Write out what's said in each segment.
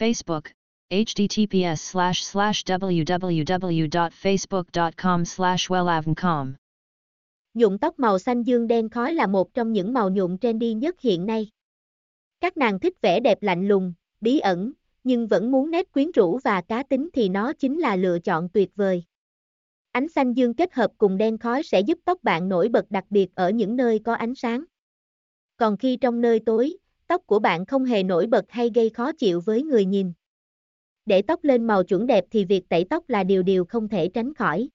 Facebook, https slash slash www.facebook.com slash wellavncom. Nhuộm tóc màu xanh dương đen khói là một trong những màu nhuộm trendy nhất hiện nay. Các nàng thích vẻ đẹp lạnh lùng, bí ẩn, nhưng vẫn muốn nét quyến rũ và cá tính thì nó chính là lựa chọn tuyệt vời. Ánh xanh dương kết hợp cùng đen khói sẽ giúp tóc bạn nổi bật đặc biệt ở những nơi có ánh sáng. Còn khi trong nơi tối, tóc của bạn không hề nổi bật hay gây khó chịu với người nhìn. Để tóc lên màu chuẩn đẹp thì việc tẩy tóc là điều điều không thể tránh khỏi.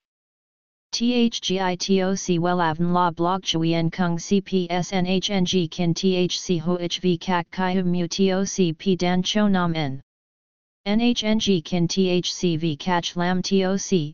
THGITOC WELAVN La Blog Chuyen Kung CPSNHNG Kin THC HOHV Kak Kai Mu TOC P Dan Cho Nam N NHNG Kin THCV Catch Lam TOC